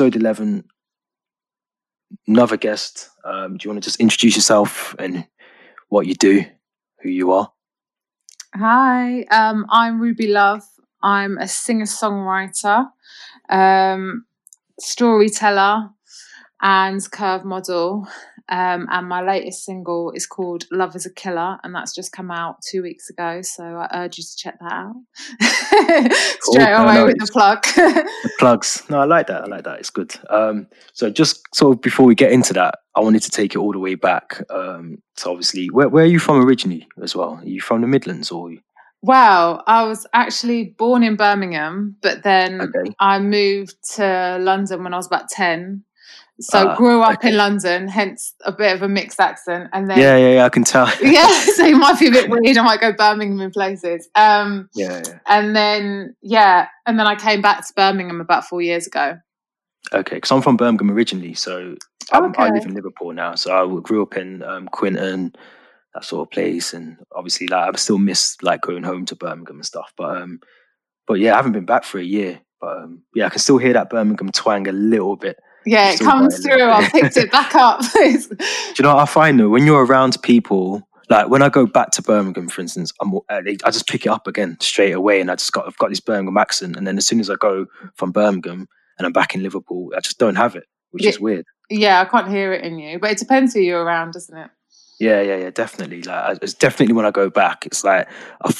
episode 11, another guest. Um, do you want to just introduce yourself and what you do, who you are? Hi, um, I'm Ruby Love. I'm a singer songwriter, um, storyteller, and curve model. Um, and my latest single is called Love is a Killer, and that's just come out two weeks ago. So I urge you to check that out. Straight Cool. Away no, with the plug. The plugs. No, I like that. I like that. It's good. Um, so just sort of before we get into that, I wanted to take it all the way back. Um, so obviously, where, where are you from originally as well? Are you from the Midlands or? Well, I was actually born in Birmingham, but then Okay. I moved to London when I was about 10. So Ah, grew up okay. in London, hence a bit of a mixed accent. And then Yeah, yeah, yeah. I can tell. yeah, so it might be a bit weird. I might go Birmingham in places. Um, yeah, yeah. and then yeah, and then I came back to Birmingham about four years ago. Okay, because I'm from Birmingham originally, so Oh, I'm- I live in Liverpool now. So I grew up in um, Quinton, that sort of place, and obviously, like I still miss like going home to Birmingham and stuff. But um, but yeah, I haven't been back for a year. But um, yeah, I can still hear that Birmingham twang a little bit. Yeah, it comes through. little I picked it back up. Do you know what I find though? When you're around people, like when I go back to Birmingham, for instance, I'm uh, I just pick it up again straight away, and I just got I've got this Birmingham accent, and then as soon as I go from Birmingham and I'm back in Liverpool, I just don't have it, which Yeah. is weird. yeah, I can't hear it in you, but it depends who you're around, doesn't it? Yeah, yeah, yeah, definitely. Like, it's definitely when I go back, it's like I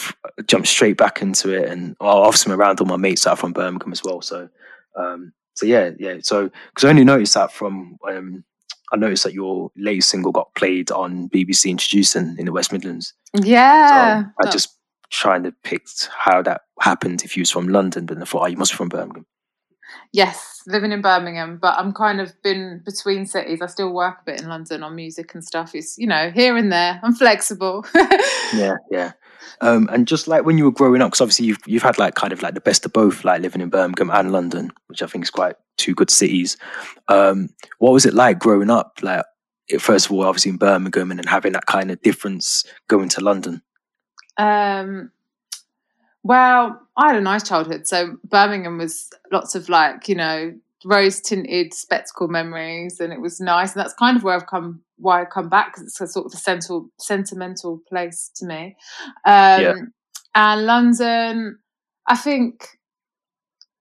jump straight back into it, and well, obviously I'm around all my mates that are from Birmingham as well. So, um, so yeah, yeah. So, because I only noticed that from, um, I noticed that your latest single got played on BBC Introducing in the West Midlands. So Yeah. I just trying to pick how that happened if you was from London, but then I thought, oh, you must be from Birmingham. Yes, living in Birmingham, but I'm kind of been between cities. I still work a bit in London on music and stuff. It's you know here and there. I'm flexible. Yeah, yeah. Um, and just like when you were growing up, because obviously you've you've had like kind of like the best of both, like living in Birmingham and London, which I think is quite two good cities. Um, what was it like growing up? Like first of all, obviously in Birmingham, and then having that kind of difference going to London. Um, well, I had a nice childhood. So Birmingham was lots of like, you know, rose tinted spectacle memories, and it was nice. And that's kind of where I've come, why I come back because it's a sort of a central, sentimental place to me. Um, Yeah. And London, I think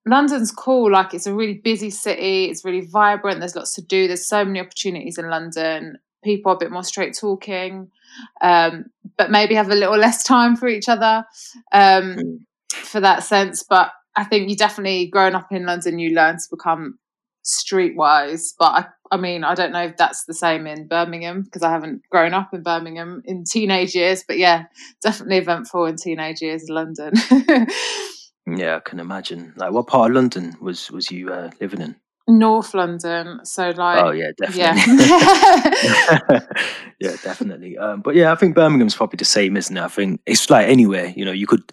London's cool. Like it's a really busy city. It's really vibrant. There's lots to do. There's so many opportunities in London. People are a bit more straight talking, um, but maybe have a little less time for each other um, Mm. for that sense. But I think you definitely, growing up in London, you learn to become streetwise. But I, I mean, I don't know if that's the same in Birmingham because I haven't grown up in Birmingham in teenage years. But yeah, definitely eventful in teenage years in London. Yeah, I can imagine. Like, what part of London was was you uh, living in? North London, so like, oh yeah, yeah. definitely. yeah, definitely. Um, but yeah, I think Birmingham's probably the same, isn't it? I think it's like anywhere, you know, you could.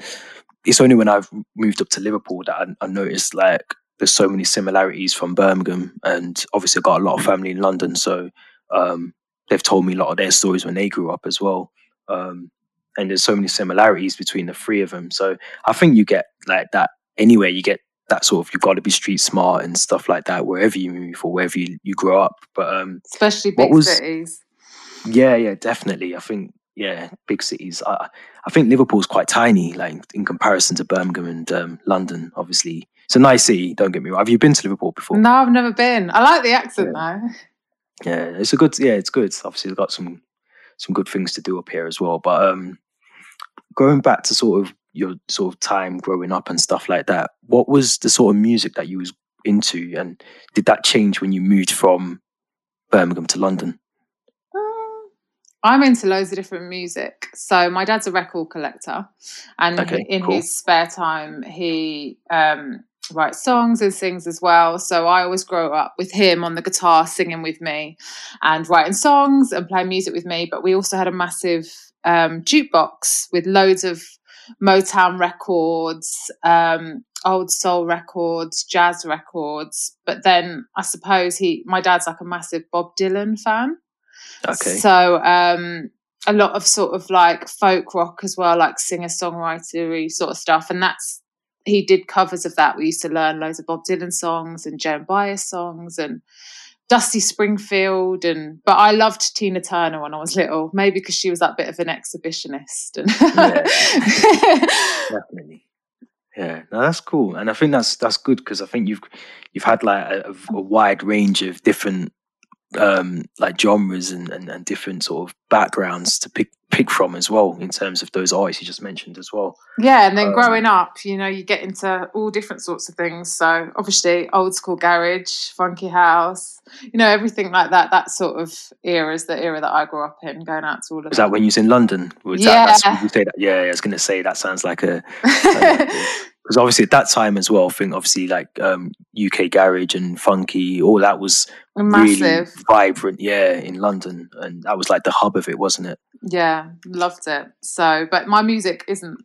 It's only when I've moved up to Liverpool that I, I noticed like there's so many similarities from Birmingham, and obviously I got a lot of family in London, so um, they've told me a lot of their stories when they grew up as well. Um, and there's so many similarities between the three of them. So I think you get like that anywhere. You get that sort of you've got to be street smart and stuff like that wherever you move or wherever you, you grow up. But um, especially big was- cities. yeah, yeah, definitely. I think yeah, big cities. I I think Liverpool's quite tiny, like in comparison to Birmingham and um, London. Obviously, it's a nice city. Don't get me wrong. Have you been to Liverpool before? No, I've never been. I like the accent though. Yeah, it's a good. Yeah, it's good. Obviously, they've got some some good things to do up here as well. But um, going back to sort of your sort of time growing up and stuff like that, what was the sort of music that you was into, and did that change when you moved from Birmingham to London? I'm into loads of different music. So my dad's a record collector, and Okay, in cool. his spare time, he um, writes songs and sings as well. So I always grow up with him on the guitar, singing with me, and writing songs and playing music with me. But we also had a massive um, jukebox with loads of Motown records, um, old soul records, jazz records. But then I suppose he, my dad's like a massive Bob Dylan fan. Okay. So um, a lot of sort of like folk rock as well, like singer songwritery sort of stuff, and that's he did covers of that. We used to learn loads of Bob Dylan songs and Joan Baez songs and Dusty Springfield and but I loved Tina Turner when I was little, maybe because she was that bit of an exhibitionist. And yeah. Definitely. Yeah, no, that's cool, and I think that's that's good because I think you've you've had like a, a wide range of different um like genres and, and, and different sort of backgrounds to pick pick from as well in terms of those artists you just mentioned as well yeah and then um, growing up you know you get into all different sorts of things so obviously old school garage funky house you know everything like that that sort of era is the era that i grew up in going out to all of was that, that when you was in london was yeah. That, you say that? yeah i was going to say that sounds like a because obviously at that time as well, I think obviously like um, UK garage and funky, all that was Massive. really vibrant, yeah, in London, and that was like the hub of it, wasn't it? Yeah, loved it. So, but my music isn't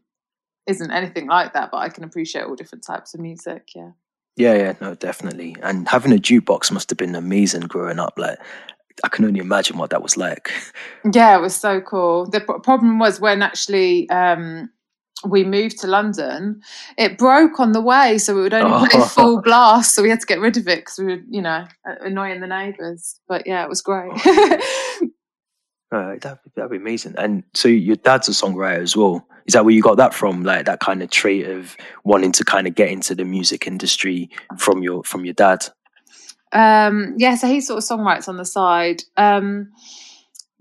isn't anything like that, but I can appreciate all different types of music. Yeah. Yeah, yeah, no, definitely. And having a jukebox must have been amazing growing up. Like, I can only imagine what that was like. Yeah, it was so cool. The problem was when actually um, we moved to London, it broke on the way, so we would only oh. play full blast. So we had to get rid of it because we were, you know, annoying the neighbours. But yeah, it was great. Oh, that'd, be, that'd be amazing. And so your dad's a songwriter as well. Is that where you got that from? Like that kind of trait of wanting to kind of get into the music industry from your from your dad? Um, yeah, so he sort of songwrites on the side. Um,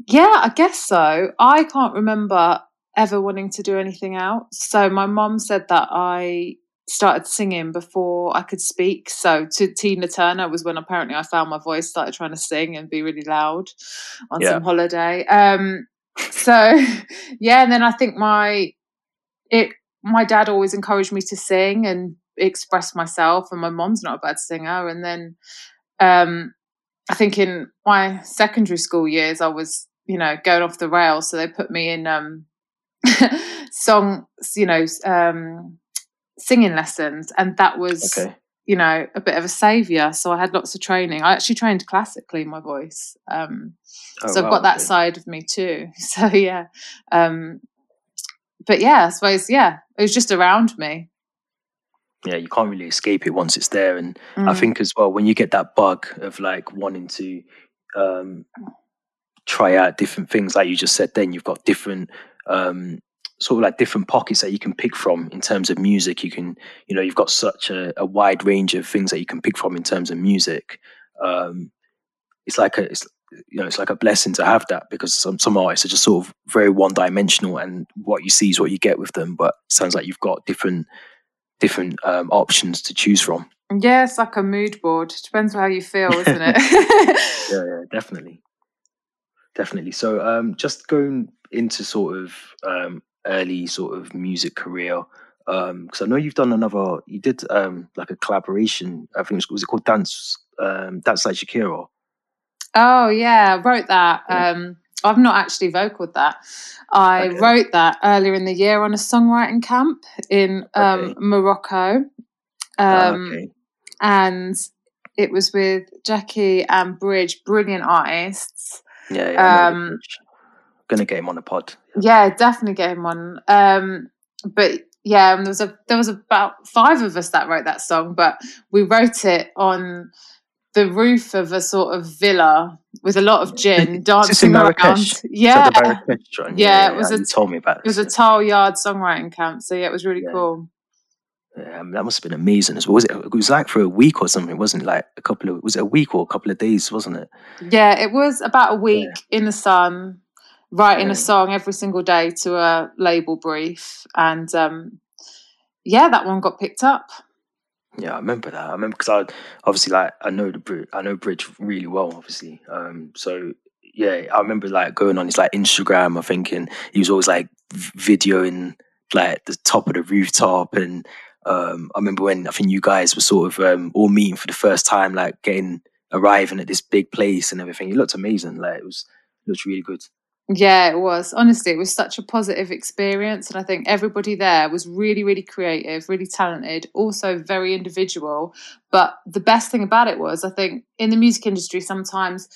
yeah, I guess so. I can't remember ever wanting to do anything else. So my mom said that I started singing before I could speak. So to Tina Turner was when apparently I found my voice, started trying to sing and be really loud on yeah. some holiday. Um, so yeah, and then I think my it my dad always encouraged me to sing and express myself, and my mom's not a bad singer. And then um, I think in my secondary school years, I was you know going off the rails, so they put me in um, song, you know, um, singing lessons, and that was, okay. you know, a bit of a savior. So I had lots of training. I actually trained classically my voice, um, oh, so I've got that okay. side of me too. So yeah, um, but yeah, I suppose yeah, it was just around me. Yeah, you can't really escape it once it's there, and mm. I think as well when you get that bug of like wanting to um, try out different things, like you just said, then you've got different um, sort of like different pockets that you can pick from in terms of music. You can, you know, you've got such a, a wide range of things that you can pick from in terms of music. Um, it's like a, it's, you know, it's like a blessing to have that because some some artists are just sort of very one dimensional, and what you see is what you get with them. But it sounds like you've got different different um, options to choose from. Yeah, it's like a mood board. Depends on how you feel, isn't it? yeah, yeah, definitely, definitely. So, um, just going into sort of um, early sort of music career? Because um, I know you've done another, you did um, like a collaboration. I think it was, was it called Dance um, Dance Like Shakira? Oh yeah, I wrote that. Yeah. Um, I've not actually vocaled that. I okay. wrote that earlier in the year on a songwriting camp in um, okay. Morocco. Ah, um, okay. And it was with Jackie and Bridge, brilliant artists. Yeah, yeah um, gonna get him on a pod. Yeah, definitely get him on. Um, but yeah, there was a there was about five of us that wrote that song, but we wrote it on the roof of a sort of villa with a lot of gin dancing around. Yeah. yeah. yeah, it was yeah, a told me about it. It was a Tileyard songwriting camp, so yeah, it was really yeah. cool. Yeah, that must have been amazing as well. Was it? It was like for a week or something, wasn't it? Like a couple of it was it a week or a couple of days, wasn't it? Yeah, it was about a week in the sun, writing yeah. a song every single day to a label brief, and um, yeah, that one got picked up. Yeah, I remember that. I remember because I obviously like I know the Bridge, I know Bridge really well, obviously. Um, so yeah, I remember like going on his like Instagram. I think, and he was always like videoing like the top of the rooftop, and um, I remember when I think you guys were sort of um, all meeting for the first time, like getting arriving at this big place and everything. It looked amazing. Like it was, it looked really good. Yeah, it was. Honestly, it was such a positive experience. And I think everybody there was really, really creative, really talented, also very individual. But the best thing about it was, I think in the music industry, sometimes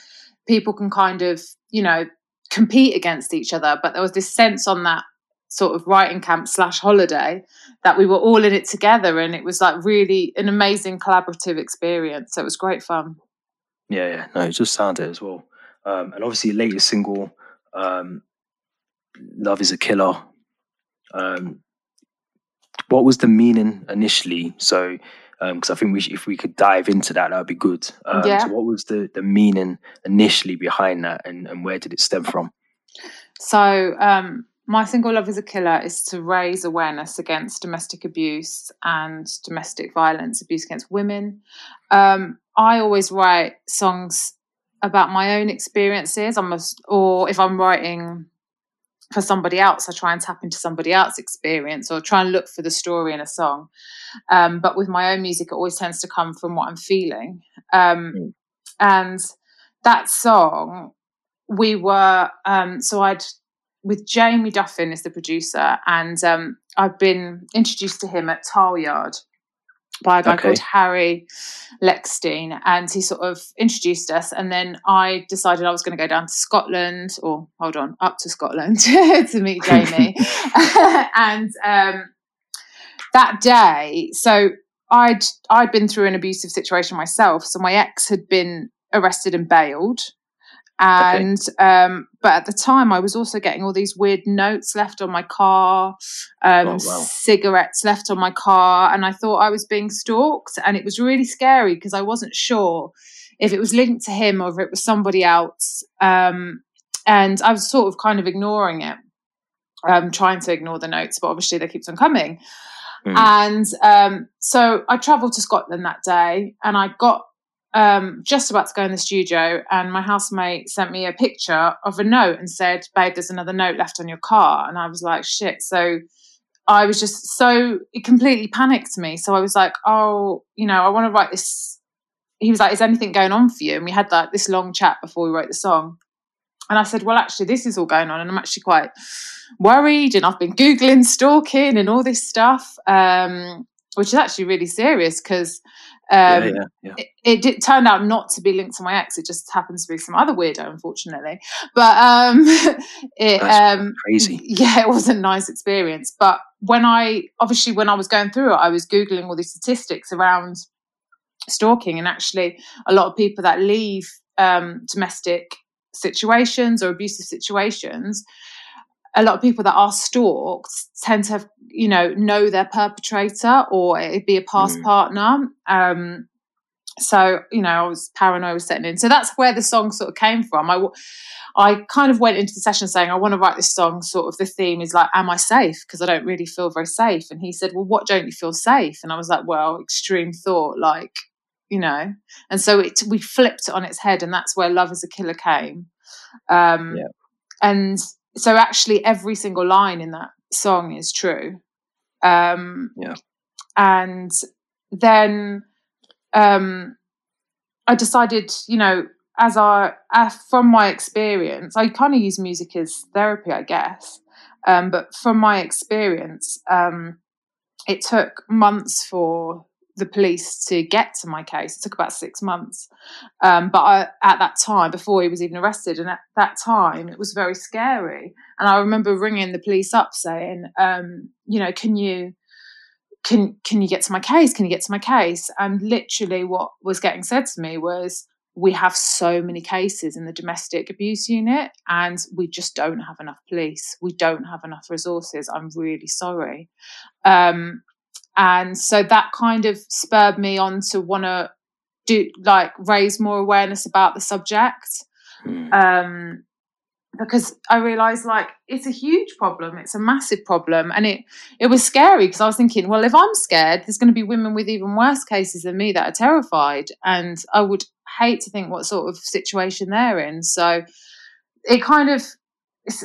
people can kind of, you know, compete against each other. But there was this sense on that sort of writing camp slash holiday that we were all in it together and it was like really an amazing collaborative experience so it was great fun yeah yeah no it just sounded as well um, and obviously latest single um, love is a killer um, what was the meaning initially so because um, I think we if we could dive into that, that would be good. Um, yeah. So, what was the the meaning initially behind that, and and where did it stem from? So, um, my single "Love Is a Killer" is to raise awareness against domestic abuse and domestic violence, abuse against women. Um, I always write songs about my own experiences. I must, or if I'm writing for somebody else. I try and tap into somebody else's experience or try and look for the story in a song. Um, but with my own music, it always tends to come from what I'm feeling. Um, mm. And that song, we were, um, so I'd, with Jamie Duffin as the producer, and um, I've been introduced to him at Tileyard by a guy okay. called Harry Leckstein, and he sort of introduced us. And then I decided I was going to go down to Scotland, or hold on, up to Scotland to meet Jamie. and um, that day, so I'd I'd been through an abusive situation myself. So my ex had been arrested and bailed and okay. um, but at the time i was also getting all these weird notes left on my car um, oh, wow. cigarettes left on my car and i thought i was being stalked and it was really scary because i wasn't sure if it was linked to him or if it was somebody else um, and i was sort of kind of ignoring it um, trying to ignore the notes but obviously they keeps on coming mm. and um, so i traveled to scotland that day and i got um, just about to go in the studio, and my housemate sent me a picture of a note and said, "Babe, there's another note left on your car." And I was like, "Shit!" So I was just so it completely panicked me. So I was like, "Oh, you know, I want to write this." He was like, "Is anything going on for you?" And we had like this long chat before we wrote the song. And I said, "Well, actually, this is all going on, and I'm actually quite worried, and I've been googling stalking and all this stuff." Um, which is actually really serious because um, yeah, yeah, yeah. It, it, did, turned out not to be linked to my ex. It just happens to be some other weirdo, unfortunately. But um, it um, crazy. Yeah, it was a nice experience. But when I obviously when I was going through it, I was googling all these statistics around stalking, and actually, a lot of people that leave um, domestic situations or abusive situations a lot of people that are stalked tend to have, you know, know their perpetrator or it'd be a past mm. partner. Um, so, you know, I was paranoid was setting in. So that's where the song sort of came from. I, I kind of went into the session saying, I want to write this song. Sort of the theme is like, Am I safe? Because I don't really feel very safe. And he said, Well, what don't you feel safe? And I was like, Well, extreme thought, like, you know. And so it, we flipped it on its head. And that's where Love is a Killer came. Um, yeah. And so actually every single line in that song is true. Um yeah. and then um i decided you know as i uh, from my experience i kind of use music as therapy i guess. Um but from my experience um it took months for the police to get to my case. It took about six months. Um, but I, at that time, before he was even arrested, and at that time, it was very scary. And I remember ringing the police up saying, um, you know, can you. Can can you get to my case? Can you get to my case? And literally, what was getting said to me was, "We have so many cases in the domestic abuse unit, and we just don't have enough police. We don't have enough resources. I'm really sorry." Um, and so that kind of spurred me on to want to do like raise more awareness about the subject mm. um, because i realized like it's a huge problem it's a massive problem and it it was scary because i was thinking well if i'm scared there's going to be women with even worse cases than me that are terrified and i would hate to think what sort of situation they're in so it kind of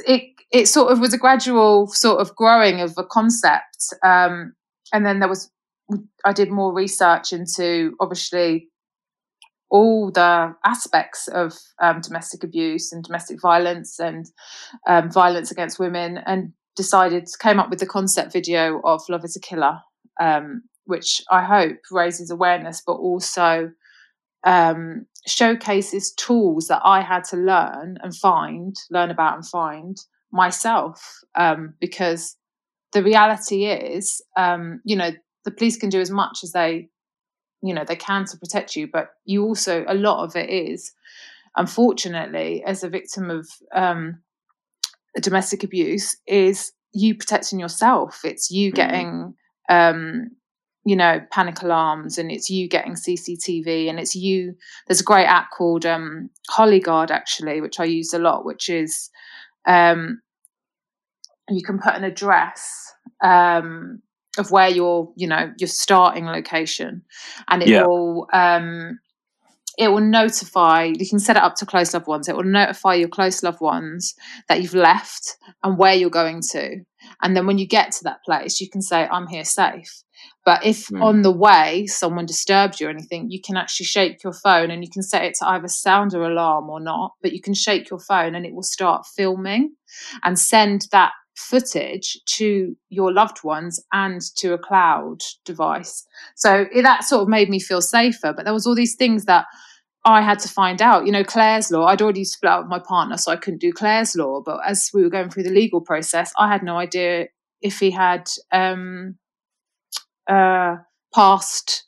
it it sort of was a gradual sort of growing of a concept um, and then there was I did more research into obviously all the aspects of um, domestic abuse and domestic violence and um, violence against women, and decided came up with the concept video of "Love Is a Killer," um, which I hope raises awareness, but also um, showcases tools that I had to learn and find, learn about and find myself um, because the reality is, um, you know, the police can do as much as they, you know, they can to protect you, but you also a lot of it is, unfortunately, as a victim of um, domestic abuse, is you protecting yourself. It's you mm-hmm. getting um, you know panic alarms and it's you getting cctv and it's you there's a great app called um Hollie Guard actually which i use a lot which is um you can put an address um of where your you know your starting location and it yeah. will um it will notify you can set it up to close loved ones it will notify your close loved ones that you've left and where you're going to and then when you get to that place you can say i'm here safe but if mm. on the way someone disturbs you or anything, you can actually shake your phone and you can set it to either sound or alarm or not, but you can shake your phone and it will start filming and send that footage to your loved ones and to a cloud device. So it, that sort of made me feel safer. But there was all these things that I had to find out. You know, Claire's law, I'd already split up with my partner, so I couldn't do Claire's law. But as we were going through the legal process, I had no idea if he had um, uh, past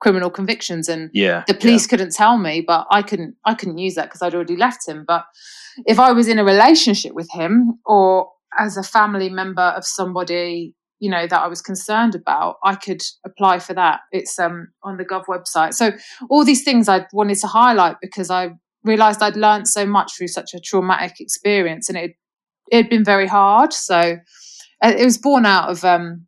criminal convictions and yeah the police yeah. couldn't tell me but i couldn't i couldn't use that because i'd already left him but if i was in a relationship with him or as a family member of somebody you know that i was concerned about i could apply for that it's um on the gov website so all these things i wanted to highlight because i realized i'd learned so much through such a traumatic experience and it it had been very hard so uh, it was born out of um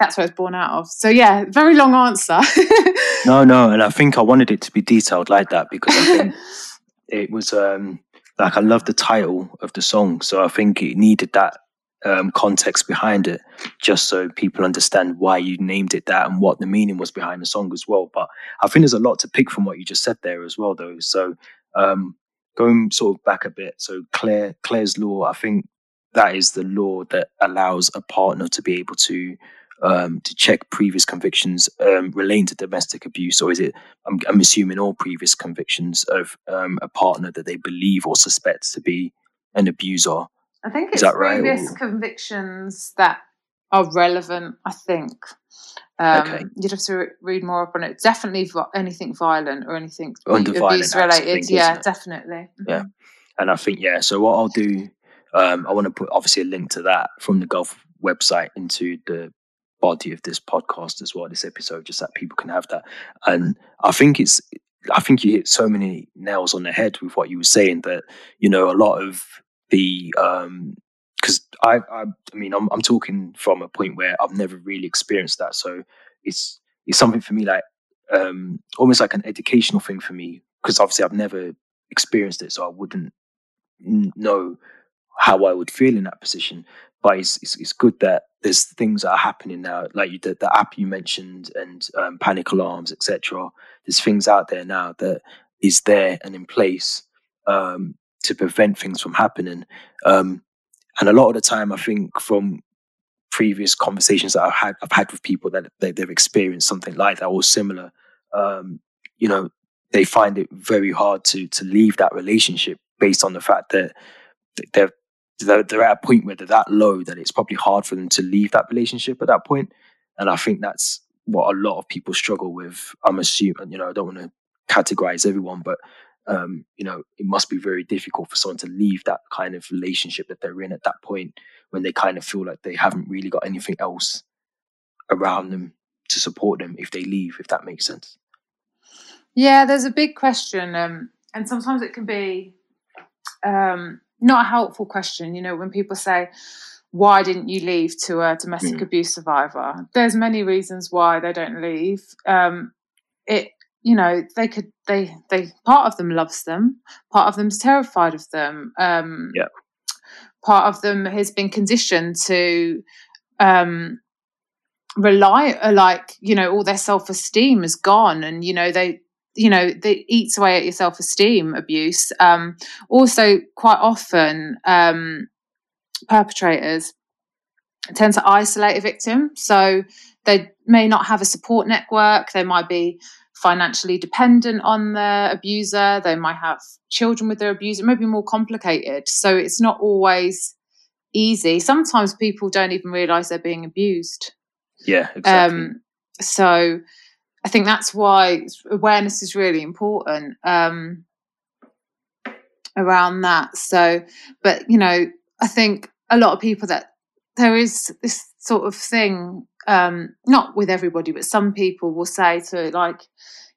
that's what it's born out of. So yeah, very long answer. no, no, and I think I wanted it to be detailed like that because I think it was um like I love the title of the song, so I think it needed that um, context behind it, just so people understand why you named it that and what the meaning was behind the song as well. But I think there's a lot to pick from what you just said there as well, though. So um, going sort of back a bit, so Clare Claire's law, I think that is the law that allows a partner to be able to um, to check previous convictions um, relating to domestic abuse, or is it? I'm, I'm assuming all previous convictions of um, a partner that they believe or suspect to be an abuser. I think it's previous right? convictions that are relevant. I think. Um, okay. You'd have to re- read more up on it. Definitely anything violent or anything abuse related. Think, yeah, definitely. Mm-hmm. Yeah, and I think yeah. So what I'll do, um, I want to put obviously a link to that from the gov website into the body of this podcast as well, this episode, just that people can have that. And I think it's, I think you hit so many nails on the head with what you were saying that, you know, a lot of the, um, because I, I, I mean, I'm, I'm talking from a point where I've never really experienced that. So it's, it's something for me like, um, almost like an educational thing for me, because obviously I've never experienced it. So I wouldn't know how I would feel in that position but it's, it's, it's good that there's things that are happening now, like you, the, the app you mentioned and um, panic alarms, etc. There's things out there now that is there and in place um, to prevent things from happening. Um, and a lot of the time, I think from previous conversations that I've had, I've had with people that they, have experienced something like that or similar. Um, you know, they find it very hard to to leave that relationship based on the fact that they're they're, they're at a point where they're that low that it's probably hard for them to leave that relationship at that point. And I think that's what a lot of people struggle with. I'm assuming, you know, I don't want to categorize everyone, but um, you know, it must be very difficult for someone to leave that kind of relationship that they're in at that point when they kind of feel like they haven't really got anything else around them to support them if they leave, if that makes sense. Yeah, there's a big question, um, and sometimes it can be um, not a helpful question. You know, when people say, why didn't you leave to a domestic mm. abuse survivor? There's many reasons why they don't leave. Um, it, you know, they could, they, they, part of them loves them, part of them's terrified of them. Um, yeah. Part of them has been conditioned to um, rely, uh, like, you know, all their self esteem is gone, and you know they you know that eats away at your self-esteem abuse um, also quite often um, perpetrators tend to isolate a victim so they may not have a support network they might be financially dependent on the abuser they might have children with their abuser it may be more complicated so it's not always easy. Sometimes people don't even realize they're being abused. Yeah, exactly. Um, so I think that's why awareness is really important um, around that. So, but you know, I think a lot of people that there is this sort of thing, um, not with everybody, but some people will say to like,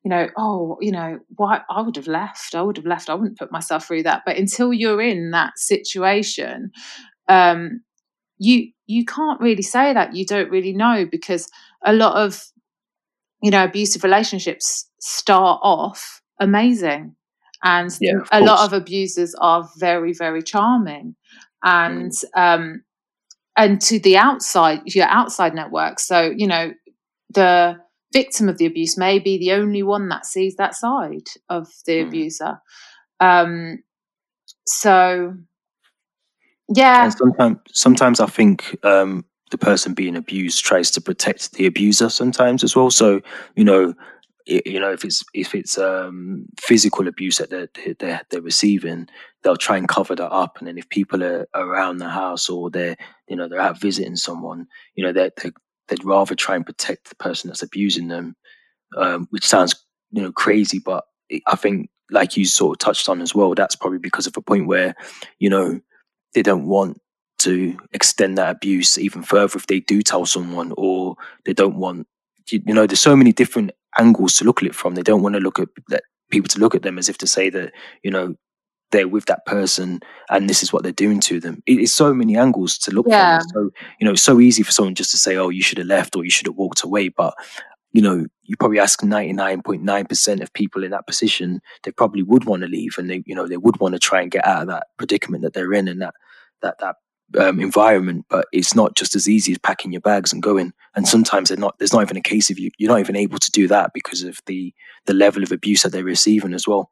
you know, oh, you know, why I would have left. I would have left. I wouldn't put myself through that. But until you're in that situation, um, you you can't really say that. You don't really know because a lot of you know abusive relationships start off amazing, and yeah, a lot of abusers are very very charming, and mm. um, and to the outside your outside network. So you know the victim of the abuse may be the only one that sees that side of the mm. abuser. Um, so, yeah. And sometimes, sometimes I think um, the person being abused tries to protect the abuser sometimes as well. So, you know, you know if it's if it's um, physical abuse that they're, they're they're receiving they'll try and cover that up and then if people are around the house or they're you know they're out visiting someone you know they're they'd rather try and protect the person that's abusing them, um, which sounds you know crazy, but I think like you sort of touched on as well, that's probably because of a point where you know they don't want to extend that abuse even further if they do tell someone, or they don't want you, you know there's so many different angles to look at it from. They don't want to look at that people to look at them as if to say that you know they're with that person and this is what they're doing to them. It's so many angles to look yeah. from. So, you know, it's so easy for someone just to say, oh, you should have left or you should have walked away. But, you know, you probably ask 99.9% of people in that position, they probably would want to leave and they, you know, they would want to try and get out of that predicament that they're in and that, that, that, um, environment, but it's not just as easy as packing your bags and going. And sometimes they're not. There's not even a case of you. You're not even able to do that because of the the level of abuse that they're receiving as well.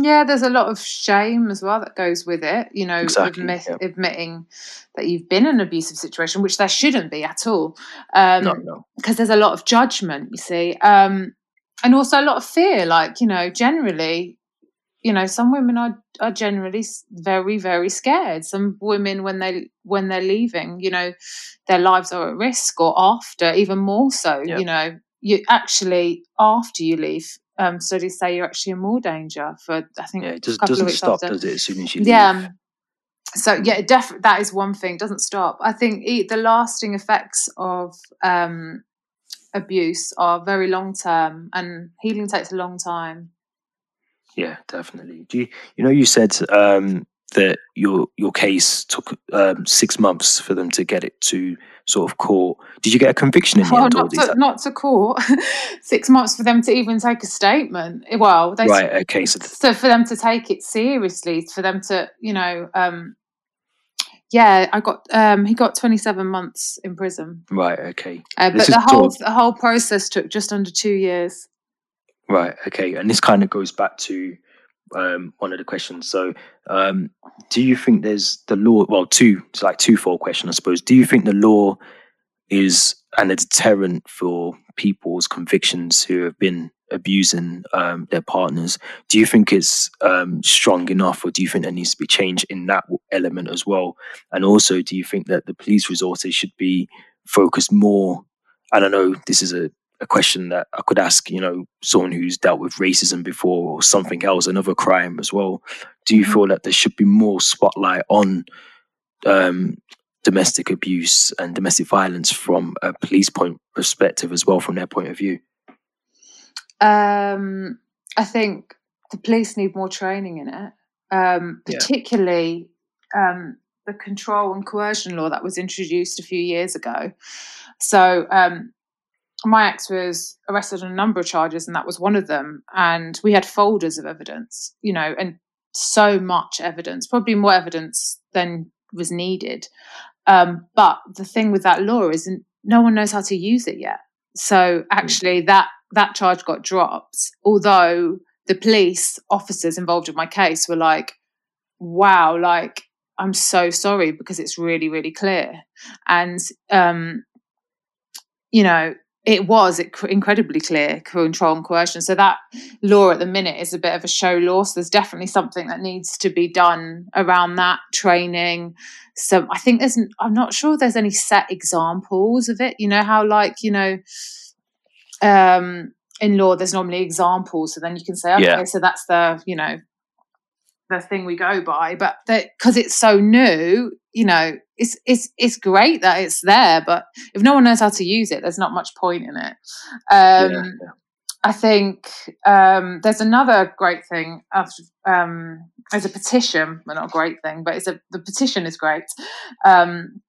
Yeah, there's a lot of shame as well that goes with it. You know, exactly, admit, yeah. admitting that you've been in an abusive situation, which there shouldn't be at all. Um, no, no. Because there's a lot of judgment, you see, um, and also a lot of fear. Like you know, generally, you know, some women are are generally very very scared. Some women, when they when they're leaving, you know, their lives are at risk, or after, even more so. Yep. You know, you actually after you leave um, studies say you're actually in more danger for I think yeah, it just doesn't stop, after. does it? As soon as you yeah. Leave. So yeah, def- that is one thing. Doesn't stop. I think the lasting effects of um, abuse are very long term, and healing takes a long time. Yeah, definitely. Do you, you know you said um, that your your case took um, six months for them to get it to sort of court. Did you get a conviction in the well, end? Not, to, that... not to court. six months for them to even take a statement. Well, they, right. Okay. So, so for them to take it seriously, for them to, you know, um, yeah, I got um, he got 27 months in prison. Right. Okay. Uh, but the whole the whole process took just under two years. Right. Okay. And this kind of goes back to um, one of the questions. So, um, do you think there's the law? Well, two, it's like two-fold question, I suppose. Do you think the law is and a deterrent for people's convictions who have been abusing um, their partners? Do you think it's um, strong enough, or do you think there needs to be change in that element as well? And also, do you think that the police resources should be focused more? And I know this is a a question that I could ask, you know, someone who's dealt with racism before or something else, another crime as well. Do you mm-hmm. feel that there should be more spotlight on um, domestic abuse and domestic violence from a police point perspective as well, from their point of view? Um, I think the police need more training in it, um, particularly um, the control and coercion law that was introduced a few years ago. So um, my ex was arrested on a number of charges, and that was one of them. And we had folders of evidence, you know, and so much evidence, probably more evidence than was needed. Um, but the thing with that law is no one knows how to use it yet. So actually, that that charge got dropped. Although the police officers involved in my case were like, "Wow, like I'm so sorry because it's really, really clear." And um, you know, it was incredibly clear control and coercion. So that law at the minute is a bit of a show law. So there's definitely something that needs to be done around that training. So I think there's, I'm not sure there's any set examples of it. You know how like you know, um, in law there's normally examples, so then you can say, okay, yeah. so that's the you know the thing we go by. But because it's so new, you know, it's it's it's great that it's there, but if no one knows how to use it, there's not much point in it. Um, yeah. I think um, there's another great thing of um, as a petition, well, not a great thing, but it's a the petition is great, um,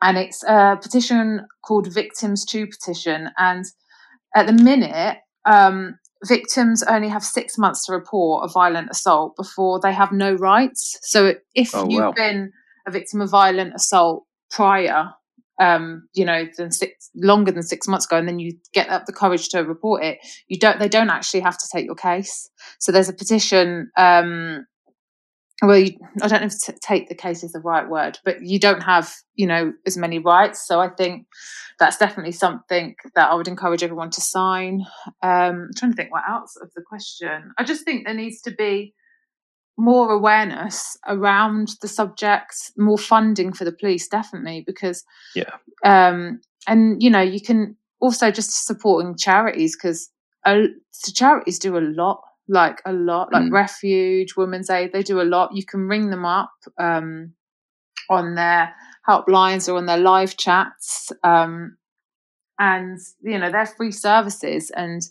and it's a petition called Victims to Petition, and at the minute, um, victims only have six months to report a violent assault before they have no rights. So if oh, you've wow. been a victim of violent assault prior, um, you know, than six longer than six months ago, and then you get up the courage to report it, you don't. They don't actually have to take your case. So there's a petition um, well you, i don't know if to take the case is the right word but you don't have you know as many rights so i think that's definitely something that i would encourage everyone to sign. Um, i'm trying to think what else of the question. I just think there needs to be more awareness around the subject more funding for the police definitely because yeah. um and you know you can also just supporting charities because uh, charities do a lot like a lot, like mm. Refuge, Women's Aid. They do a lot. You can ring them up um, on their helplines or on their live chats, um, and you know they're free services, and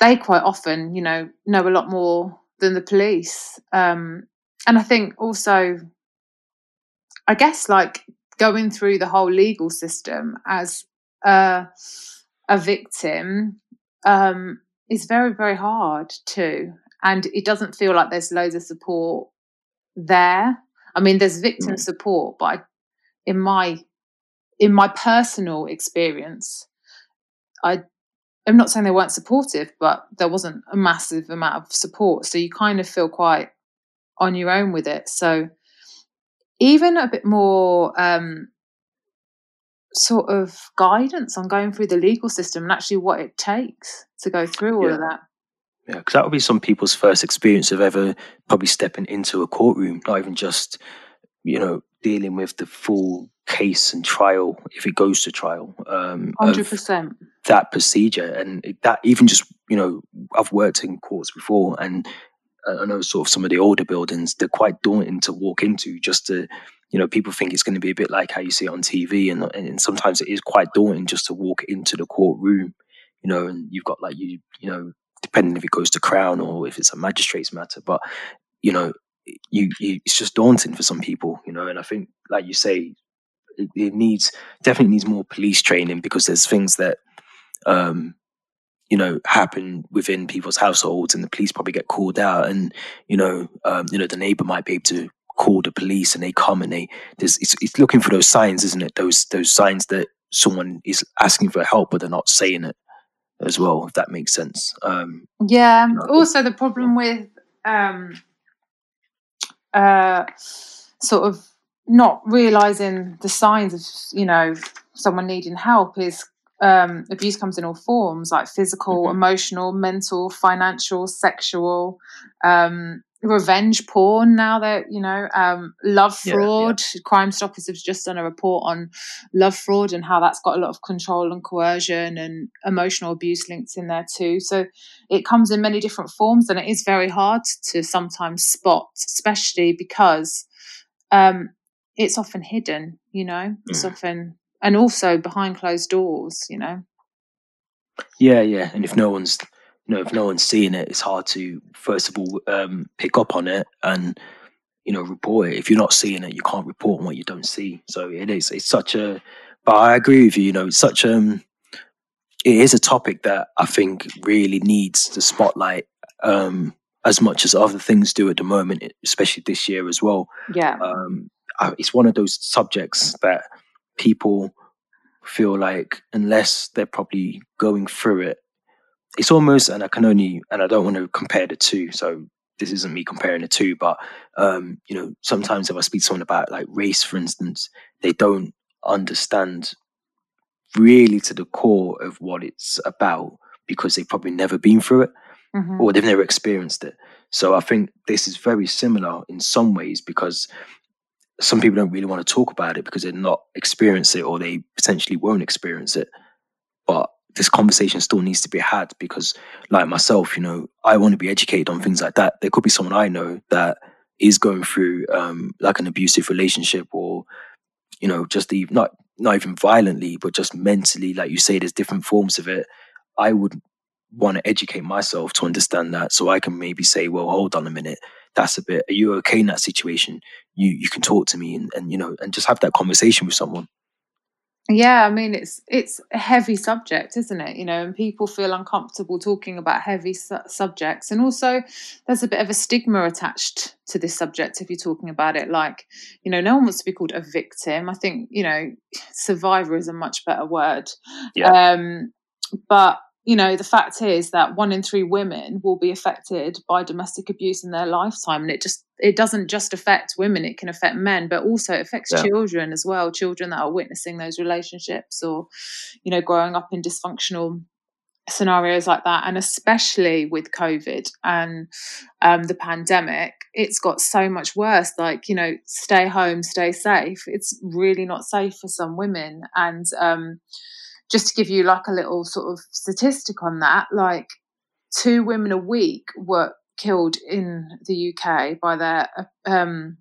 they quite often, you know, know a lot more than the police. Um, and I think also, I guess, like going through the whole legal system as a, a victim um, is very very hard too and it doesn't feel like there's loads of support there i mean there's victim mm. support but I, in my in my personal experience i i'm not saying they weren't supportive but there wasn't a massive amount of support so you kind of feel quite on your own with it so even a bit more um, sort of guidance on going through the legal system and actually what it takes to go through all yeah. of that. Yeah, because that would be some people's first experience of ever probably stepping into a courtroom, not even just, you know, dealing with the full case and trial if it goes to trial. Um, 100%. That procedure. And that even just, you know, I've worked in courts before and I know sort of some of the older buildings, they're quite daunting to walk into just to you know, people think it's going to be a bit like how you see it on TV, and, and sometimes it is quite daunting just to walk into the courtroom, you know, and you've got like you, you know, depending if it goes to Crown or if it's a magistrate's matter, but you know, you, you it's just daunting for some people, you know, and I think, like you say, it, it needs definitely needs more police training because there's things that, um, you know, happen within people's households, and the police probably get called out, and you know, um, you know, the neighbor might be able to call the police and they come and they there's it's, it's looking for those signs isn't it those those signs that someone is asking for help but they're not saying it as well if that makes sense um yeah you know, also the problem with um uh sort of not realizing the signs of you know someone needing help is um, abuse comes in all forms like physical, mm-hmm. emotional, mental, financial, sexual. Um, revenge porn now that you know um, love fraud yeah, yeah. crime stoppers have just done a report on love fraud and how that's got a lot of control and coercion and emotional abuse links in there too so it comes in many different forms and it is very hard to sometimes spot especially because um, it's often hidden you know it's mm. often and also behind closed doors you know yeah yeah and if no one's you know, if no one's seeing it, it's hard to first of all um, pick up on it and you know report it. If you're not seeing it, you can't report on what you don't see. So it is. It's such a. But I agree with you. You know, it's such um. It is a topic that I think really needs the spotlight um, as much as other things do at the moment, especially this year as well. Yeah. Um, it's one of those subjects that people feel like unless they're probably going through it it's almost, and I can only, and I don't want to compare the two. So this isn't me comparing the two, but um, you know, sometimes if I speak to someone about like race, for instance, they don't understand really to the core of what it's about because they've probably never been through it Mhm. or they've never experienced it. So I think this is very similar in some ways because some people don't really want to talk about it because they're not experienced it or they potentially won't experience it. This conversation still needs to be had because, like myself, you know, I want to be educated on things like that. There could be someone I know that is going through um, like an abusive relationship or, you know, just even not not even violently, but just mentally, like you say, there's different forms of it. I would want to educate myself to understand that so I can maybe say, well, hold on a minute, that's a bit, are you okay in that situation? You you can talk to me and, and you know, and just have that conversation with someone. Yeah, I mean it's it's a heavy subject, isn't it? You know, and people feel uncomfortable talking about heavy su- subjects, and also there's a bit of a stigma attached to this subject if you're talking about it. Like, you know, no one wants to be called a victim. I think you know, survivor is a much better word. Yeah. Um, but you know, the fact is that one in three women will be affected by domestic abuse in their lifetime, and it just it doesn't just affect women; it can affect men, but also it affects Yeah. children as well. Children that are witnessing those relationships, or you know, growing up in dysfunctional scenarios like that, and especially with COVID and um, the pandemic, it's got so much worse. Like you know, stay home, stay safe. It's really not safe for some women, and um, just to give you like a little sort of statistic on that, like two women a week were killed in the UK by their um,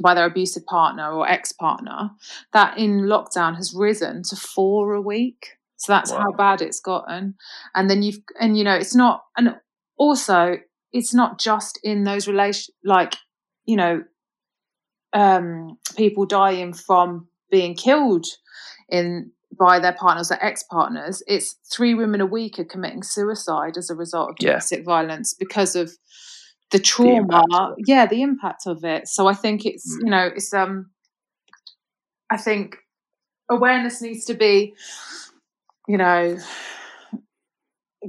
by their abusive partner or ex partner. That in lockdown has risen to four a week. So that's how bad it's gotten. And then you've and you know it's not and also it's not just in those relation like you know um people dying from being killed in by their partners or ex-partners it's three women a week are committing suicide as a result of Yeah. domestic violence because of the trauma it. yeah the impact of it so i think it's Mm. you know it's um i think awareness needs to be you know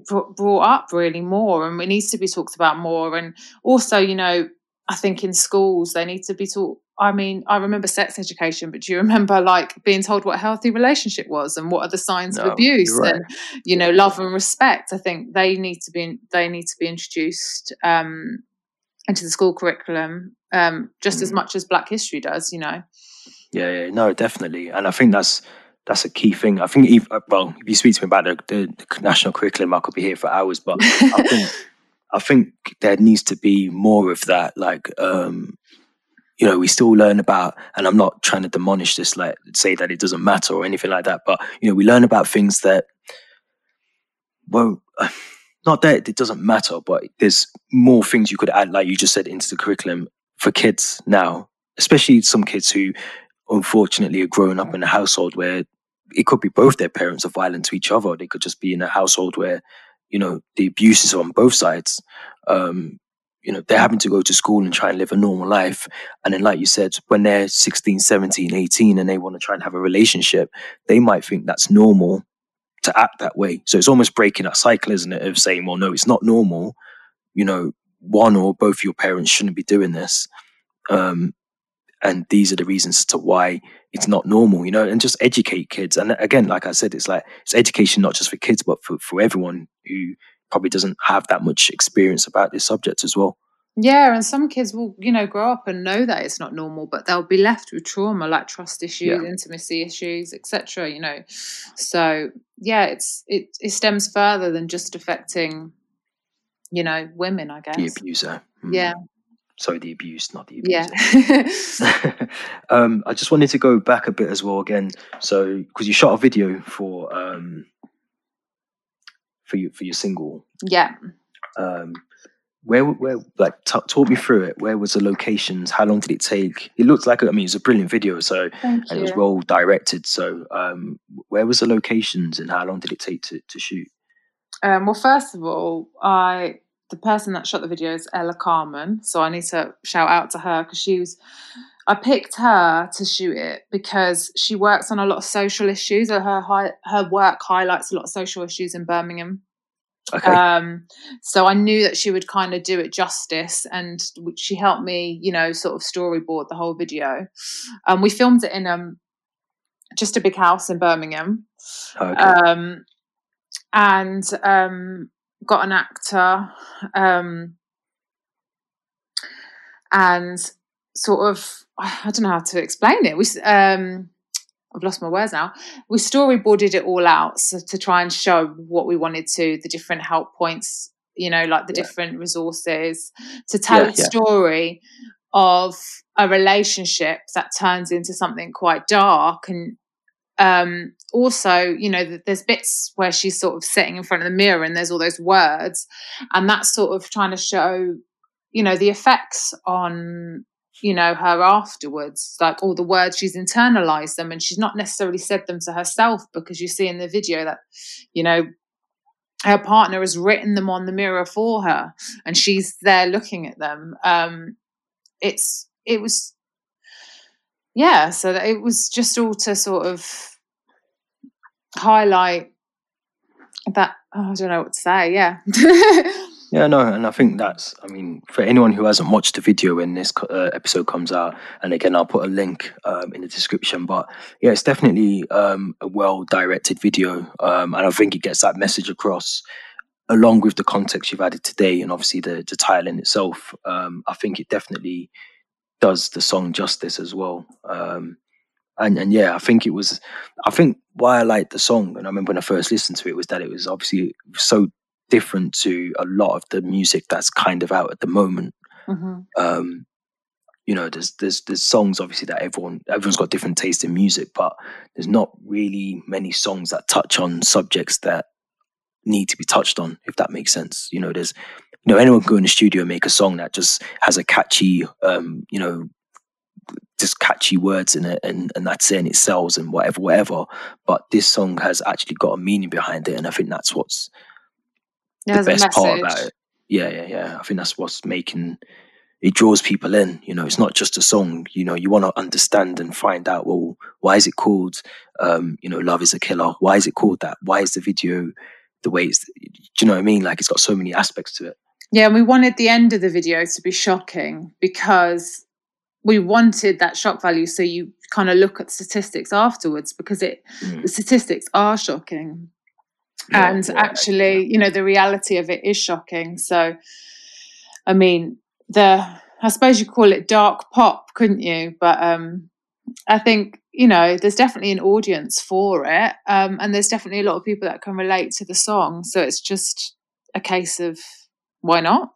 brought up really more and it needs to be talked about more and also you know i think in schools they need to be taught i mean i remember sex education but do you remember like being told what a healthy relationship was and what are the signs No, of abuse right. and you know love and respect i think they need to be they need to be introduced um into the school curriculum um just as Mm. much as black history does you know Yeah, yeah, no, definitely, and I think that's that's a key thing. I think, if, uh, well, if you speak to me about the, the national curriculum, I could be here for hours. But I think I think there needs to be more of that. Like, um, you know, we still learn about, and I'm not trying to demolish this, like say that it doesn't matter or anything like that. But you know, we learn about things that, well, not that it doesn't matter, but there's more things you could add, like you just said, into the curriculum for kids now, especially some kids who unfortunately are growing up in a household where it could be both their parents are violent to each other. They could just be in a household where, you know, the abuse is on both sides. Um, you know, they're having to go to school and try and live a normal life. And then, like you said, when they're 16, 17, 18, and they want to try and have a relationship, they might think that's normal to act that way. So it's almost breaking that cycle, isn't it? Of saying, well, no, it's not normal. You know, one or both of your parents shouldn't be doing this. Um, and these are the reasons as to why it's not normal, you know, and just educate kids. And again, like I said, it's like it's education not just for kids, but for, for everyone who probably doesn't have that much experience about this subject as well. Yeah, and some kids will, you know, grow up and know that it's not normal, but they'll be left with trauma like trust issues, Yeah. intimacy issues, etc. You know, so yeah, it's it it stems further than just affecting, you know, women. I The guess. abuser. Mm. Yeah, Sorry, the abuse, not the abuse. yeah, um, I just wanted to go back a bit as well again. So, because you shot a video for um, for you for your single, yeah. um, where where like t- talk me through it. Where was the locations? How long did it take? It looks like I mean it's a brilliant video. So Thank and it was well directed. So um, where was the locations and how long did it take to, to shoot? Um, well, first of all, I the person that shot the video is Ella Carmen, so I need to shout out to her because she was. I picked her to shoot it because she works on a lot of social issues. Her hi- her work highlights a lot of social issues in Birmingham. Okay, Um, so I knew that she would kind of do it justice, and she helped me, you know, sort of storyboard the whole video. Um, we filmed it in um, just a big house in Birmingham, okay. um, and um, got an actor, um, and sort of I don't know how to explain it. We um, I've lost my words now. We storyboarded it all out so to try and show what we wanted to, the different help points, you know, like the yeah. different resources, to tell yeah, a story of a relationship that turns into something quite dark and um, also, you know, there's bits where she's sort of sitting in front of the mirror and there's all those words, and that's sort of trying to show, you know, the effects on you know her afterwards like all the words she's internalized them and she's not necessarily said them to herself because you see in the video that you know her partner has written them on the mirror for her and she's there looking at them. Um it's it was yeah so it was just all to sort of highlight that oh, i don't know what to say yeah Yeah, no, and I think that's, I mean, for anyone who hasn't watched the video when this uh, episode comes out, and again, I'll put a link um, in the description, but yeah, it's definitely um, a well directed video, um, and I think it gets that message across along with the context you've added today, and obviously the, the title in itself. Um, I think it definitely does the song justice as well. Um, and and yeah, I think it was. I think why I liked the song, and I remember when I first listened to it, was that it was obviously so different to a lot of the music that's kind of out at the moment. Mm-hmm. Um, you know, there's there's there's songs obviously that everyone everyone's got different taste in music, but there's not really many songs that touch on subjects that need to be touched on, if that makes sense. You know, there's you know anyone can go in the studio and make a song that just has a catchy, um, you know, just catchy words in it, and and that's it, and it sells and whatever, whatever. But this song has actually got a meaning behind it, and I think that's what's the best part about it. Yeah, yeah, yeah. I think that's what's making it draws people in. You know, it's not just a song. You know, you want to understand and find out. Well, why is it called? Um, you know, love is a killer. Why is it called that? Why is the video the way it's? Do you know what I mean? Like, it's got so many aspects to it. Yeah, and we wanted the end of the video to be shocking because we wanted that shock value. So you kind of look at statistics afterwards because it mm. the statistics are shocking and yeah, actually yeah. you know the reality of it is shocking so i mean the i suppose you call it dark pop couldn't you but um i think you know there's definitely an audience for it um and there's definitely a lot of people that can relate to the song so it's just a case of why not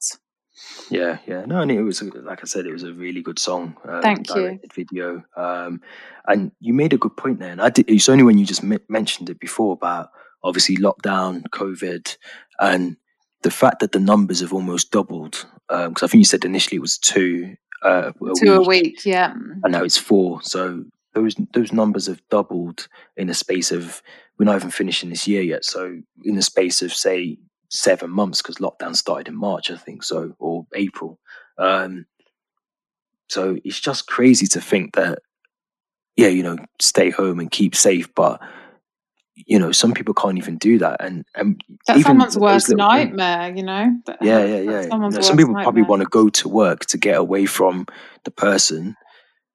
yeah yeah no and it was like i said it was a really good song um, thank you video um and you made a good point there and i did it's only when you just m- mentioned it before about obviously lockdown, COVID, and the fact that the numbers have almost doubled. Because um, I think you said initially it was two. Uh, a two week, a week, yeah. And now it's four. So those those numbers have doubled in the space of we're not even finishing this year yet. So in the space of say seven months, because lockdown started in March, I think so, or April. Um, so it's just crazy to think that, yeah, you know, stay home and keep safe, but you know, some people can't even do that, and and that's someone's worst nightmare. You know. Yeah, yeah, yeah. You know, some people nightmare. probably want to go to work to get away from the person,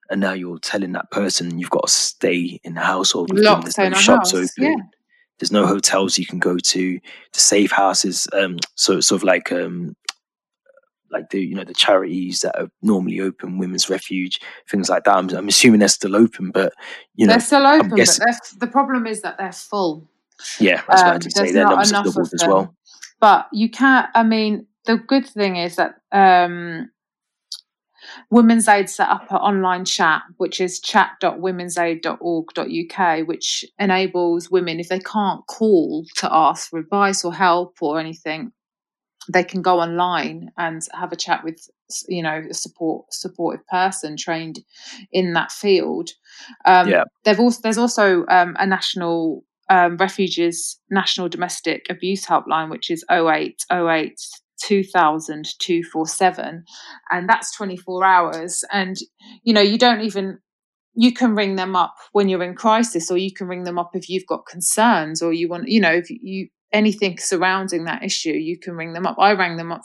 and now you're telling that person you've got to stay in the household. Locked in no shops house. open. Yeah. There's no hotels you can go to. The safe houses, um, so sort of like um, like the you know the charities that are normally open, Women's Refuge, things like that. I'm, I'm assuming they're still open, but you know they're still open. Guessing, but the problem is that they're full. Yeah, that's um, what I say. Their numbers have doubled as well. But you can't. I mean, the good thing is that um, Women's Aid set up an online chat, which is chat.womensaid.org.uk, which enables women, if they can't call to ask for advice or help or anything, they can go online and have a chat with you know a support supportive person trained in that field. Um, yeah. they've also there's also um, a national um, refuges national domestic abuse helpline which is 0808 2000 247 and that's 24 hours and you know you don't even you can ring them up when you're in crisis or you can ring them up if you've got concerns or you want you know if you anything surrounding that issue, you can ring them up. I rang them up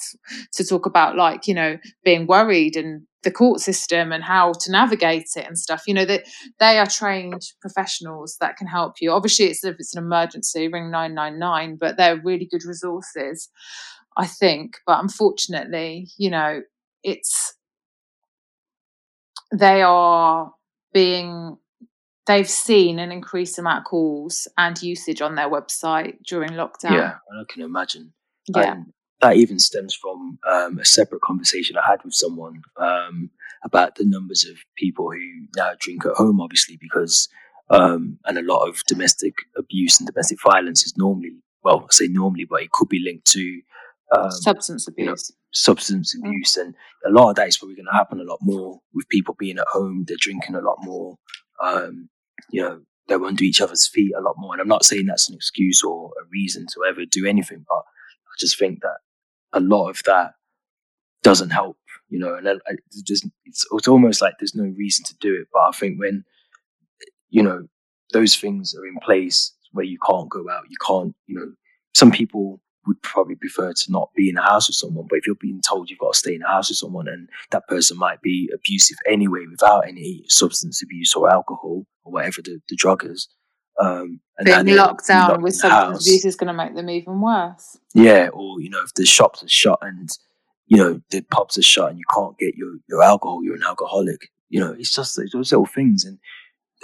to talk about like, you know, being worried and the court system and how to navigate it and stuff. You know that they, they are trained professionals that can help you. Obviously, it's if it's an emergency, ring nine nine nine, but they're really good resources, I think. But unfortunately, you know, it's they are being they've seen an increased amount of calls and usage on their website during lockdown. Yeah, I can imagine. Yeah. And that even stems from um, a separate conversation I had with someone um, about the numbers of people who now drink at home, obviously, because, um, and a lot of domestic abuse and domestic violence is normally, well, I say normally, but it could be linked to um, substance you know, abuse. substance Mm. abuse. And a lot of that is probably going to happen a lot more with people being at home. They're drinking a lot more. Um, you know, they're under each other's feet a lot more. And I'm not saying that's an excuse or a reason to ever do anything, but I just think that a lot of that doesn't help, you know, and I, I- it's just, it's, it's almost like there's no reason to do it. But I think when, you know, those things are in place where you can't go out, you can't, you know, some people would probably prefer to not be in a house with someone, but if you're being told you've got to stay in a house with someone and that person might be abusive anyway without any substance abuse or alcohol or whatever the, the drug is. Um, and Being locked down locked with substance abuse is going to make them even worse. Yeah, or you know, if the shops are shut and you know the pubs are shut and you can't get your, your alcohol, you're an alcoholic. You know, it's just those those little things, and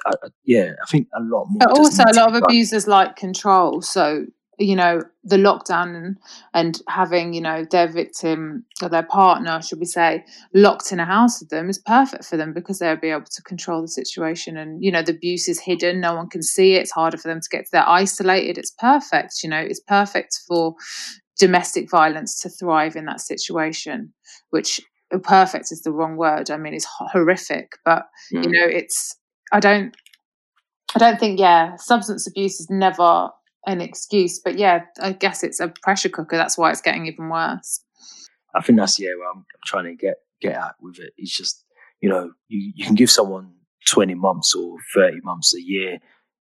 I, I- yeah, I think a lot more. But also, a lot of abusers like control. So, you know, the lockdown and, and having, you know, their victim or their partner, should we say, locked in a house with them is perfect for them because they'll be able to control the situation. And, you know, the abuse is hidden, no one can see it. It's harder for them to get, they're isolated. It's perfect. You know, it's perfect for domestic violence to thrive in that situation, which uh, perfect is the wrong word. I mean, it's horrific, but you Mm. know it's i don't i don't think yeah substance abuse is never an excuse but yeah i guess it's a pressure cooker that's why it's getting even worse I think that's yeah what I'm, trying to get get at with it. It's just you know you, you can give someone twenty months or thirty months a year.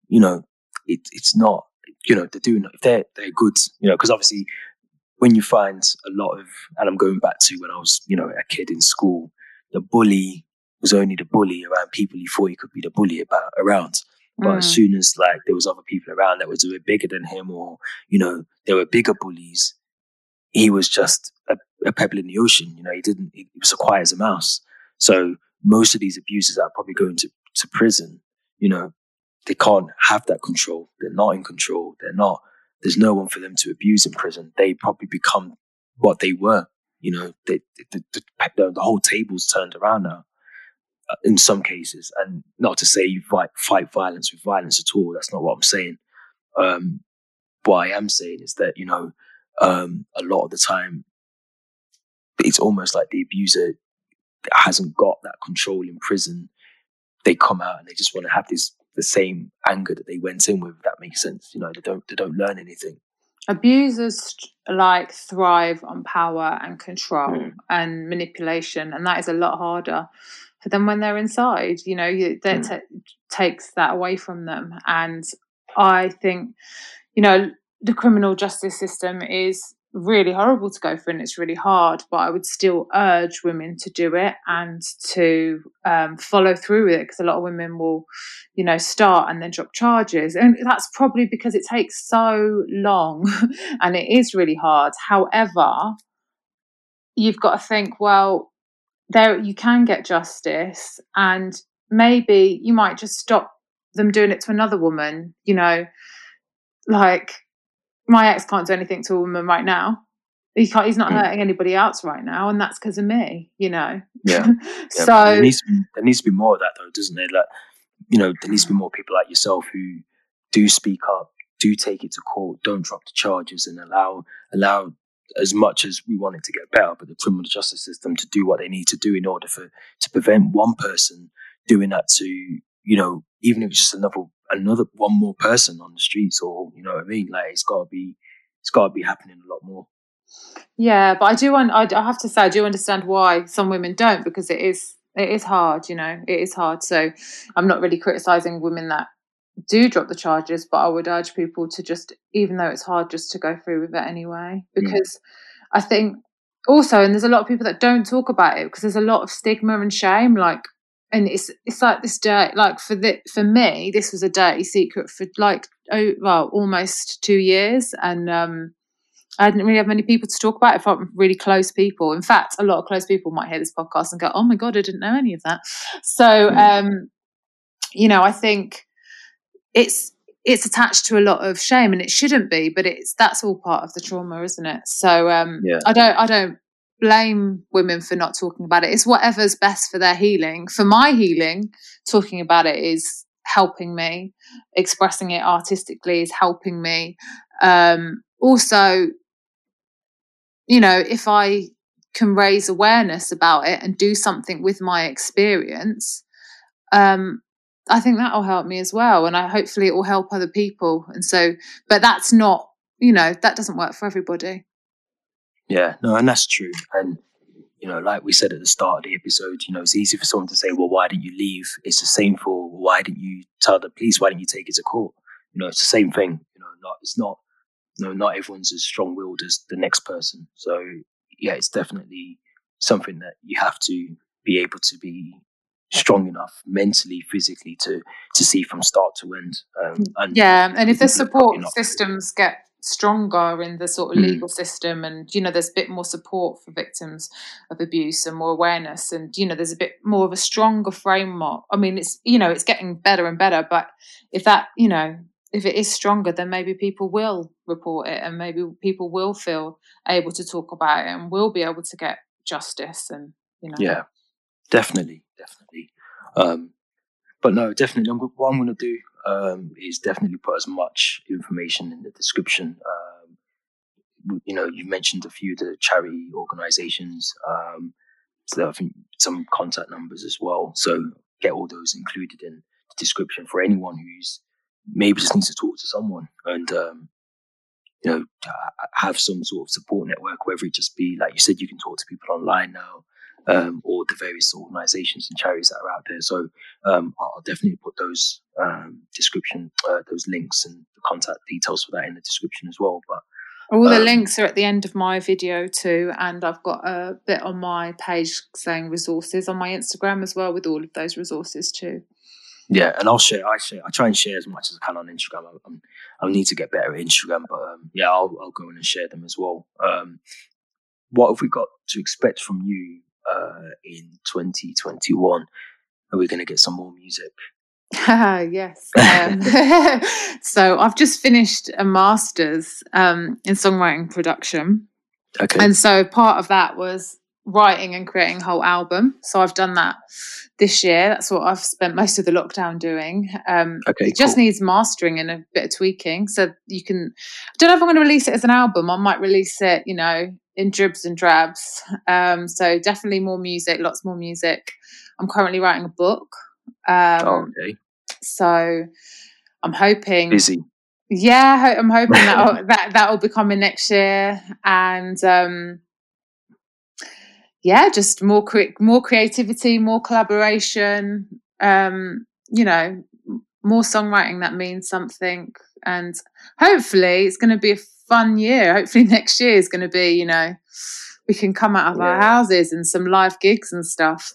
You know, it, it's not you know they're doing if they're they're good. You know, because obviously when you find a lot of and I'm going back to when I was you know a kid in school, the bully was only the bully around people he thought he could be the bully about around. But as Mm. soon as like there was other people around that was a bit bigger than him, or you know there were bigger bullies, he was just a, a pebble in the ocean. You know, he didn't. He was as quiet as a mouse. So most of these abusers are probably going to to prison, you know, they can't have that control. They're not in control. They're not. There's no one for them to abuse in prison. They probably become what they were. You know, they, the, the, the, the whole table's turned around now. In some cases, and not to say you fight fight violence with violence at all. That's not what I'm saying. Um, what I am saying is that you know um, a lot of the time it's almost like the abuser hasn't got that control in prison. They come out and they just want to have this the same anger that they went in with. If that makes sense. You know, they don't they don't learn anything. abusers like thrive on power and control Mm. and manipulation and that is a lot harder for them when they're inside you know you, that Mm. ta- takes that away from them. And i think you know the criminal justice system is really horrible to go through and it's really hard but i would still urge women to do it and to um, follow through with it because a lot of women will you know start and then drop charges. And that's probably because it takes so long and it is really hard. However you've got to think well there you can get justice and maybe you might just stop them doing it to another woman you know like my ex can't do anything to a woman right now he can't he's not Mm. hurting anybody else right now and that's because of me you know Yeah. Yeah, so there needs to be, there needs to be more of that though, doesn't there? Like you know, there needs to be more people like yourself who do speak up, do take it to court, don't drop the charges, and allow allow as much as we want it to get better, but the criminal justice system to do what they need to do in order for to prevent one person doing that to you know even if it's just another another one more person on the streets or you know what I mean like it's got to be it's got to be happening a lot more. Yeah, but I do. want I, I have to say, I do understand why some women don't because it is it is hard. You know, it is hard. So I'm not really criticizing women that do drop the charges, but I would urge people to just, even though it's hard, just to go through with it anyway. Because I think also, and there's a lot of people that don't talk about it because there's a lot of stigma and shame. Like, and it's it's like this dirt. Like for the for me, this was a dirty secret for like oh well almost two years, and um, I didn't really have many people to talk about it from really close people. In fact, a lot of close people might hear this podcast and go, "Oh my god, I didn't know any of that." So, hmm. um, you know, I think it's it's attached to a lot of shame and it shouldn't be but it's that's all part of the trauma isn't it? So um yeah. i don't i don't blame women for not talking about it. It's whatever's best for their healing. For my healing talking about it is helping me. Expressing it artistically is helping me. Um also you know if i can raise awareness about it and do something with my experience um I think that'll help me as well. And I hopefully it will help other people. And so, but that's not, you know, that doesn't work for everybody. Yeah, no, and that's true. And, you know, like we said at the start of the episode, you know, it's easy for someone to say, well, why didn't you leave? It's the same for why didn't you tell the police? Why didn't you take it to court? You know, it's the same thing. You know, not, it's not, you know, not everyone's as strong willed as the next person. So, yeah, it's definitely something that you have to be able to be strong enough mentally, physically to to see from start to end. Um, and yeah, and if the support systems get stronger in the sort of mm. legal system and you know there's a bit more support for victims of abuse and more awareness and you know there's a bit more of a stronger framework. I mean it's you know it's getting better and better but if that you know if it is stronger then maybe people will report it and maybe people will feel able to talk about it and will be able to get justice and you know. Yeah definitely definitely. Um, but no, definitely. What I'm going to do um, is definitely put as much information in the description. Um, you know, you mentioned a few of the charity organisations. Um, so I think some contact numbers as well. So get all those included in the description for anyone who's maybe just needs to talk to someone and um, you know have some sort of support network, whether it just be like you said, you can talk to people online now um, or the various organisations and charities that are out there. So um, I'll definitely put those um, description, uh, those links and the contact details for that in the description as well. But all the um, links are at the end of my video too, and I've got a bit on my page saying resources on my Instagram as well with all of those resources too. Yeah, and I'll share. I share. I try and share as much as I can on Instagram. I, I need to get better at Instagram, but um, yeah, I'll, I'll go in and share them as well. Um, what have we got to expect from you uh, in 2021. Are we going to get some more music? yes. Um, so I've just finished a master's um, in songwriting production. Okay. And so part of that was writing and creating a whole album. So I've done that this year. That's what I've spent most of the lockdown doing. Um, okay, it just needs mastering and a bit of tweaking. So you can. I don't know if I'm going to release it as an album. I might release it, you know, in dribs and drabs. Um, so definitely more music, lots more music. I'm currently writing a book. Um, oh, okay. So I'm hoping busy. Yeah, I'm hoping that that will be coming next year, and um, yeah, just more cre- more creativity, more collaboration. Um, you know, more songwriting that means something, and hopefully it's going to be a fun year. Hopefully next year is going to be, you know, we can come out of yeah. our houses and some live gigs and stuff.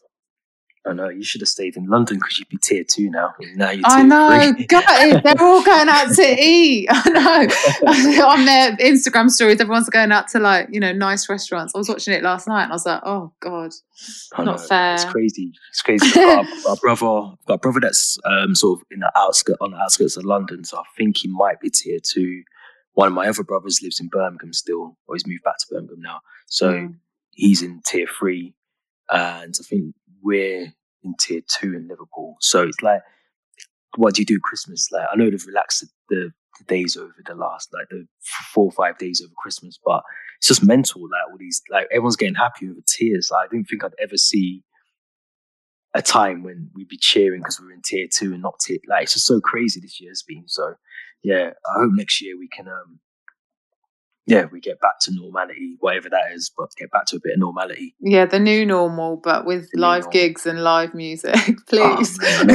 I know you should have stayed in London because you'd be tier two now. Now you're I know, God, they're all going out to eat. I know. On their Instagram stories, everyone's going out to like you know nice restaurants. I was watching it last night and I was like, oh God, I not know. fair. It's crazy. It's crazy. our, our, brother, got a brother that's um, sort of in the outskirts on the outskirts of London, so I think he might be tier two one of my other brothers lives in Birmingham still, or he's moved back to Birmingham now. So mm. he's in tier three. And I think we're in tier two in Liverpool. So it's like, what do you do Christmas? Like, I know they've relaxed the, the days over the last, like the four or five days over Christmas, but it's just mental. Like, all these, like, everyone's getting happy over tiers. Like, I didn't think I'd ever see a time when we'd be cheering because we were in tier two and not tier. Like, it's just so crazy this year has been. So, yeah, I hope next year we can, um, yeah, we get back to normality, whatever that is, but get back to a bit of normality. Yeah, the new normal, but with the live gigs and live music, please. Oh, no,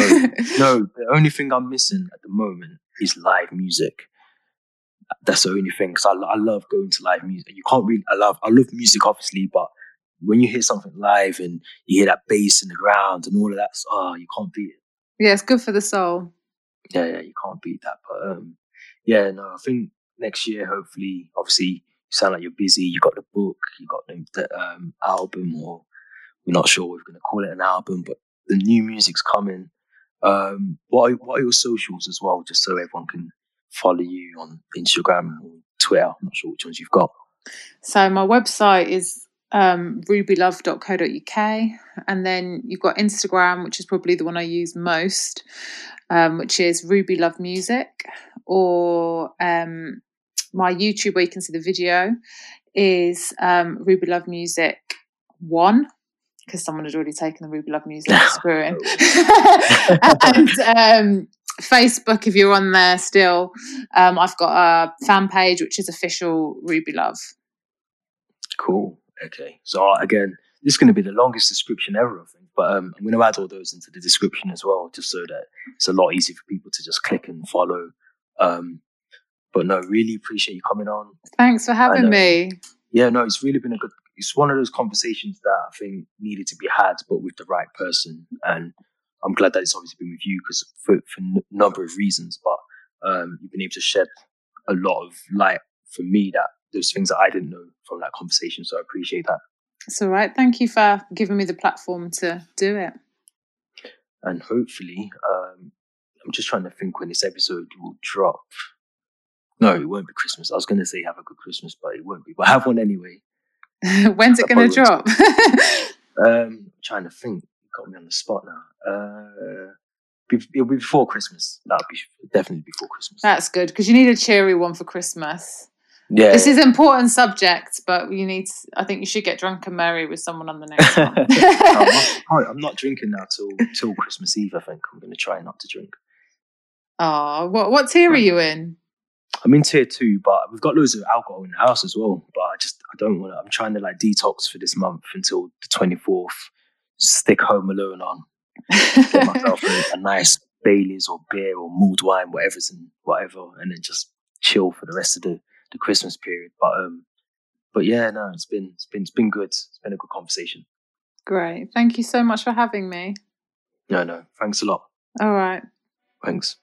no, the only thing I'm missing at the moment is live music. that's the only thing. Because I, I love going to live music. You can't really. I love I love music, obviously, but when you hear something live and you hear that bass in the ground and all of that, oh, you can't beat it. Yeah, it's good for the soul. Yeah, yeah, you can't beat that. But um, yeah, no, I think next year, hopefully, obviously, you sound like you're busy. You got the book, you got the, um, album, or we're not sure we're going to call it an album, but the new music's coming. Um, what are, what are your socials as well, just so everyone can follow you on Instagram or Twitter? I'm not sure which ones you've got. So my website is um, rubylove.co.uk, and then you've got Instagram, which is probably the one I use most, um, which is Ruby Love Music, or um, my YouTube, where you can see the video, is um, Ruby Love Music One because someone had already taken the Ruby Love Music spirit. and um, Facebook, if you're on there still, um, I've got a fan page which is official Ruby Love. Cool. Okay. So again, this is going to be the longest description ever, I think. But um, I'm going to add all those into the description as well, just so that it's a lot easier for people to just click and follow. Um, but no, really appreciate you coming on. Thanks for having and, uh, me. Yeah, no, it's really been a good. It's one of those conversations that I think needed to be had, but with the right person. And I'm glad that it's obviously been with you because for for a number of reasons. But um, you've been able to shed a lot of light for me that there's things that I didn't know from that conversation. So I appreciate that. It's all right. Thank you for giving me the platform to do it. And hopefully, um, I'm just trying to think when this episode will drop. No, it won't be Christmas. I was going to say have a good Christmas, but it won't be. But have one anyway. When's it going to drop? um, trying to think. You got me on the spot now. Uh, it'll be before Christmas. That'll be definitely before Christmas. That's good because you need a cheery one for Christmas. Yeah, this is an important subject, but you need. To, I think you should get drunk and merry with someone on the next one. I'm, not, I'm not drinking now till till Christmas Eve. I think I'm going to try not to drink. Oh, what what tier are you in? I'm in tier two, but we've got loads of alcohol in the house as well. But I just I don't want to. I'm trying to like detox for this month until the 24th. Stick home alone on. Get myself a, a nice Bailey's or beer or mulled wine, whatever's in whatever, and then just chill for the rest of the the Christmas period. But um, but yeah, no, it's been it's been it's been good. It's been a good conversation. Great. Thank you so much for having me. No, no. Thanks a lot. All right. Thanks.